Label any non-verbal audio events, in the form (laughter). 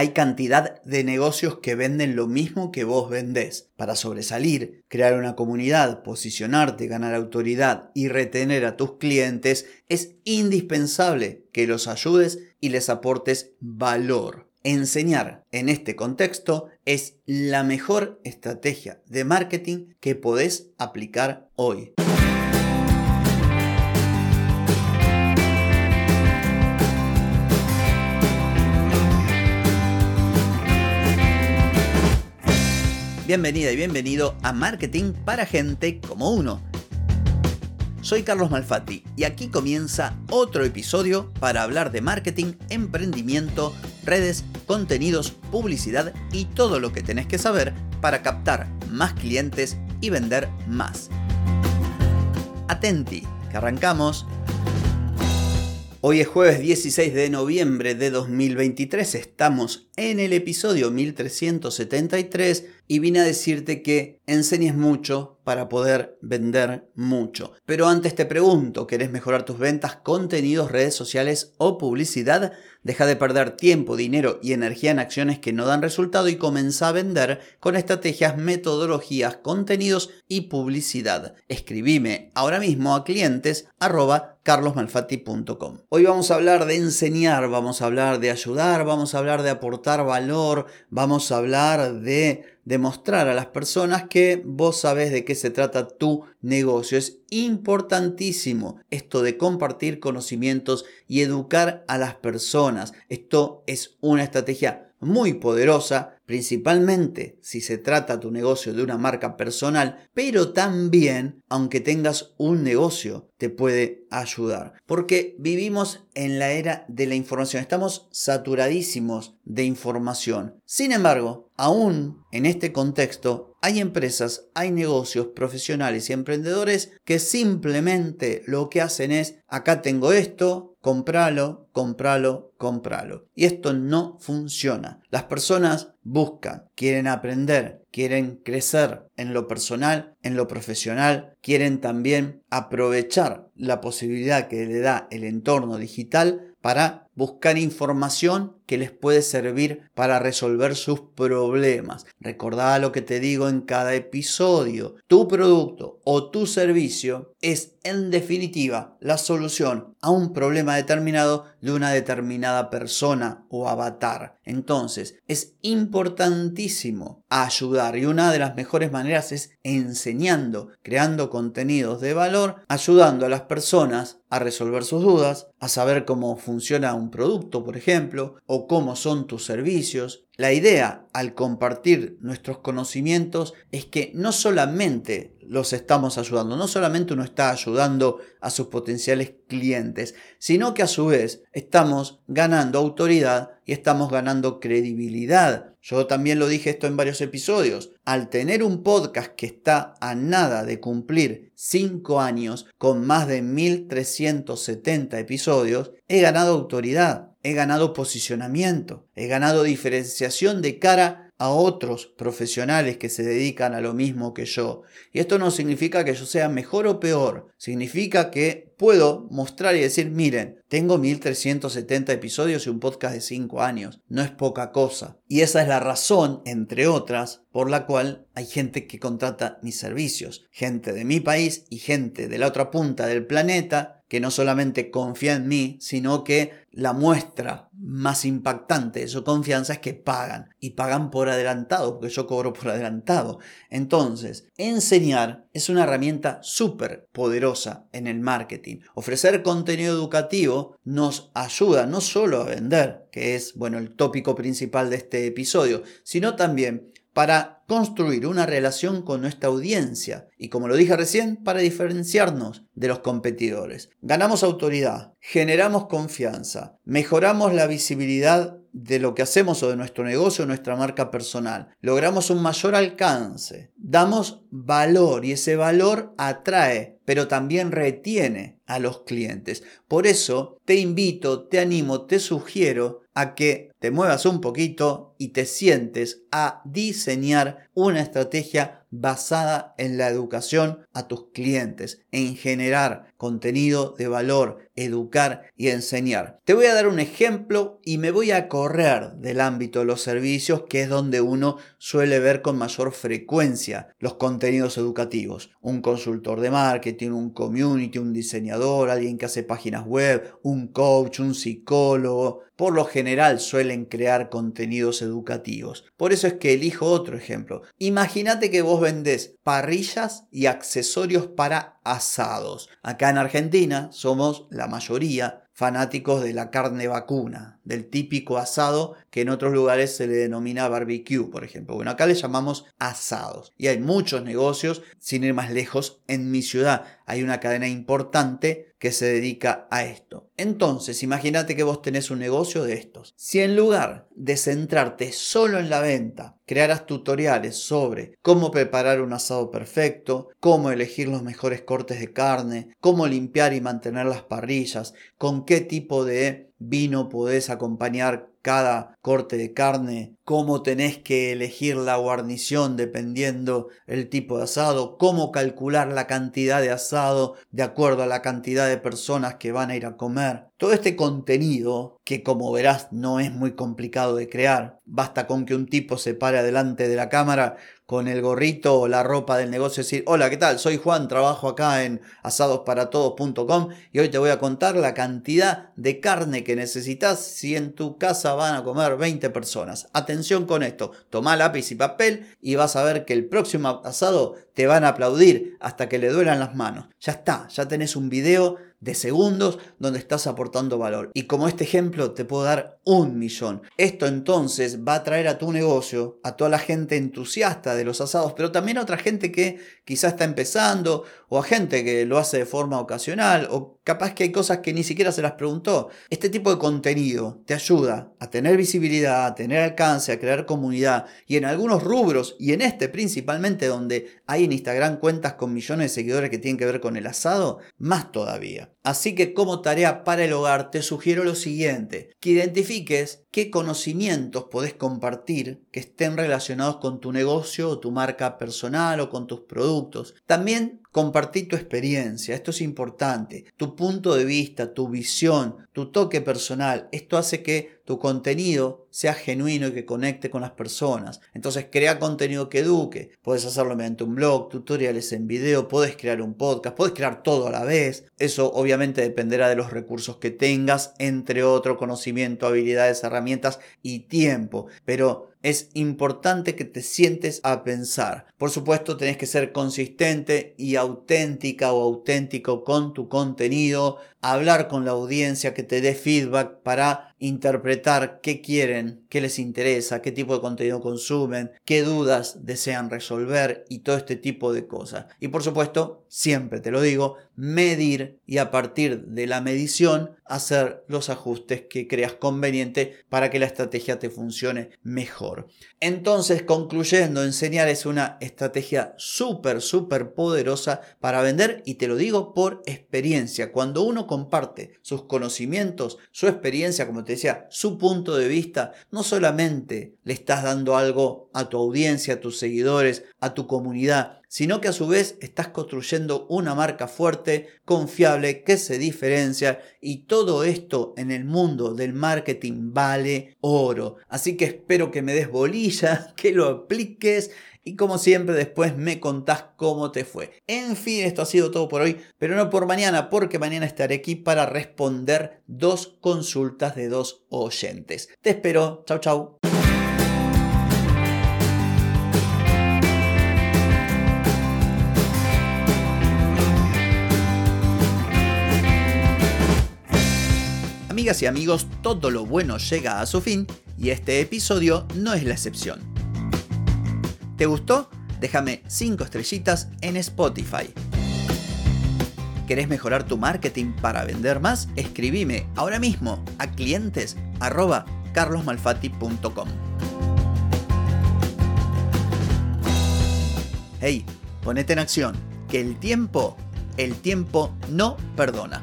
Hay cantidad de negocios que venden lo mismo que vos vendés. Para sobresalir, crear una comunidad, posicionarte, ganar autoridad y retener a tus clientes, es indispensable que los ayudes y les aportes valor. Enseñar en este contexto es la mejor estrategia de marketing que podés aplicar hoy. Bienvenida y bienvenido a Marketing para gente como uno. Soy Carlos Malfatti y aquí comienza otro episodio para hablar de marketing, emprendimiento, redes, contenidos, publicidad y todo lo que tenés que saber para captar más clientes y vender más. Atenti, que arrancamos. Hoy es jueves 16 de noviembre de 2023, estamos en el episodio 1373 y vine a decirte que enseñes mucho para poder vender mucho. Pero antes te pregunto, ¿querés mejorar tus ventas, contenidos, redes sociales o publicidad? Deja de perder tiempo, dinero y energía en acciones que no dan resultado y comienza a vender con estrategias, metodologías, contenidos y publicidad. Escribime ahora mismo a clientes. Hoy vamos a hablar de enseñar, vamos a hablar de ayudar, vamos a hablar de aportar valor, vamos a hablar de demostrar a las personas que vos sabés de qué se trata tu negocio. Es importantísimo esto de compartir conocimientos y educar a las personas. Esto es una estrategia muy poderosa, principalmente si se trata tu negocio de una marca personal, pero también, aunque tengas un negocio, te puede ayudar. Porque vivimos en la era de la información, estamos saturadísimos de información. Sin embargo, aún en este contexto, hay empresas, hay negocios profesionales y emprendedores que simplemente lo que hacen es, acá tengo esto, compralo, compralo, compralo. Y esto no funciona. Las personas buscan, quieren aprender, quieren crecer en lo personal, en lo profesional, quieren también aprovechar la posibilidad que le da el entorno digital para buscar información que les puede servir para resolver sus problemas. Recordá lo que te digo en cada episodio. Tu producto o tu servicio es en definitiva la solución a un problema determinado de una determinada persona o avatar. Entonces, es importantísimo ayudar y una de las mejores maneras es enseñando, creando contenidos de valor, ayudando a las personas a resolver sus dudas, a saber cómo funciona un producto, por ejemplo, o cómo son tus servicios. La idea al compartir nuestros conocimientos es que no solamente los estamos ayudando, no solamente uno está ayudando a sus potenciales clientes, sino que a su vez estamos ganando autoridad y estamos ganando credibilidad. Yo también lo dije esto en varios episodios. Al tener un podcast que está a nada de cumplir 5 años con más de 1370 episodios, he ganado autoridad, he ganado posicionamiento, he ganado diferenciación de cara a otros profesionales que se dedican a lo mismo que yo. Y esto no significa que yo sea mejor o peor, significa que puedo mostrar y decir, miren, tengo 1370 episodios y un podcast de 5 años, no es poca cosa. Y esa es la razón, entre otras, por la cual hay gente que contrata mis servicios, gente de mi país y gente de la otra punta del planeta que no solamente confía en mí, sino que la muestra más impactante de su confianza es que pagan y pagan por adelantado, porque yo cobro por adelantado. Entonces, enseñar es una herramienta súper poderosa en el marketing. Ofrecer contenido educativo nos ayuda no solo a vender, que es bueno el tópico principal de este episodio, sino también para construir una relación con nuestra audiencia y como lo dije recién, para diferenciarnos de los competidores. Ganamos autoridad, generamos confianza, mejoramos la visibilidad de lo que hacemos o de nuestro negocio o nuestra marca personal. Logramos un mayor alcance, damos valor y ese valor atrae, pero también retiene a los clientes. Por eso te invito, te animo, te sugiero a que te muevas un poquito y te sientes a diseñar una estrategia basada en la educación a tus clientes, en generar contenido de valor, educar y enseñar. Te voy a dar un ejemplo y me voy a correr del ámbito de los servicios, que es donde uno suele ver con mayor frecuencia los contenidos educativos. Un consultor de marketing, un community, un diseñador, alguien que hace páginas web, un coach, un psicólogo, por lo general suelen crear contenidos educativos. Por eso es que elijo otro ejemplo. Imagínate que vos vendés parrillas y accesorios para asados. Acá en Argentina somos la mayoría fanáticos de la carne vacuna, del típico asado que en otros lugares se le denomina barbecue, por ejemplo. Bueno, acá le llamamos asados. Y hay muchos negocios, sin ir más lejos, en mi ciudad hay una cadena importante que se dedica a esto. Entonces, imagínate que vos tenés un negocio de estos. Si en lugar de centrarte solo en la venta, crearas tutoriales sobre cómo preparar un asado perfecto, cómo elegir los mejores cortes de carne, cómo limpiar y mantener las parrillas, con qué tipo de vino podés acompañar cada corte de carne, cómo tenés que elegir la guarnición dependiendo el tipo de asado, cómo calcular la cantidad de asado de acuerdo a la cantidad de personas que van a ir a comer. Todo este contenido, que como verás no es muy complicado de crear, basta con que un tipo se pare delante de la cámara con el gorrito o la ropa del negocio y decir, hola, ¿qué tal? Soy Juan, trabajo acá en asadosparatodos.com y hoy te voy a contar la cantidad de carne que necesitas si en tu casa van a comer 20 personas. Atención con esto, toma lápiz y papel y vas a ver que el próximo asado te van a aplaudir hasta que le duelan las manos. Ya está, ya tenés un video de segundos donde estás aportando valor. Y como este ejemplo te puedo dar un millón. Esto entonces va a traer a tu negocio a toda la gente entusiasta de los asados, pero también a otra gente que quizás está empezando o a gente que lo hace de forma ocasional capaz que hay cosas que ni siquiera se las preguntó. Este tipo de contenido te ayuda a tener visibilidad, a tener alcance, a crear comunidad y en algunos rubros y en este principalmente donde hay en Instagram cuentas con millones de seguidores que tienen que ver con el asado, más todavía. Así que como tarea para el hogar te sugiero lo siguiente, que identifiques qué conocimientos podés compartir que estén relacionados con tu negocio o tu marca personal o con tus productos. También compartir tu experiencia, esto es importante, tu punto de vista, tu visión, tu toque personal. Esto hace que tu contenido sea genuino y que conecte con las personas. Entonces crea contenido que eduque. Puedes hacerlo mediante un blog, tutoriales en video, puedes crear un podcast, puedes crear todo a la vez. Eso obviamente dependerá de los recursos que tengas, entre otro conocimiento, habilidades, herramientas y tiempo. Pero es importante que te sientes a pensar. Por supuesto, tenés que ser consistente y auténtica o auténtico con tu contenido, hablar con la audiencia que te dé feedback para interpretar qué quieren, qué les interesa, qué tipo de contenido consumen, qué dudas desean resolver y todo este tipo de cosas. Y por supuesto, siempre te lo digo, medir y a partir de la medición hacer los ajustes que creas conveniente para que la estrategia te funcione mejor. Entonces, concluyendo, enseñar es una estrategia súper, súper poderosa para vender y te lo digo por experiencia. Cuando uno comparte sus conocimientos, su experiencia, como te decía, su punto de vista, no solamente le estás dando algo a tu audiencia, a tus seguidores, a tu comunidad, sino que a su vez estás construyendo una marca fuerte, confiable, que se diferencia y todo esto en el mundo del marketing vale oro. Así que espero que me des bolilla, (laughs) que lo apliques y como siempre después me contás cómo te fue. En fin, esto ha sido todo por hoy, pero no por mañana, porque mañana estaré aquí para responder dos consultas de dos oyentes. Te espero, chau chau. Amigas y amigos, todo lo bueno llega a su fin y este episodio no es la excepción. ¿Te gustó? Déjame 5 estrellitas en Spotify. ¿Querés mejorar tu marketing para vender más? Escribime ahora mismo a clientes carlosmalfati.com. Hey, ponete en acción, que el tiempo, el tiempo no perdona.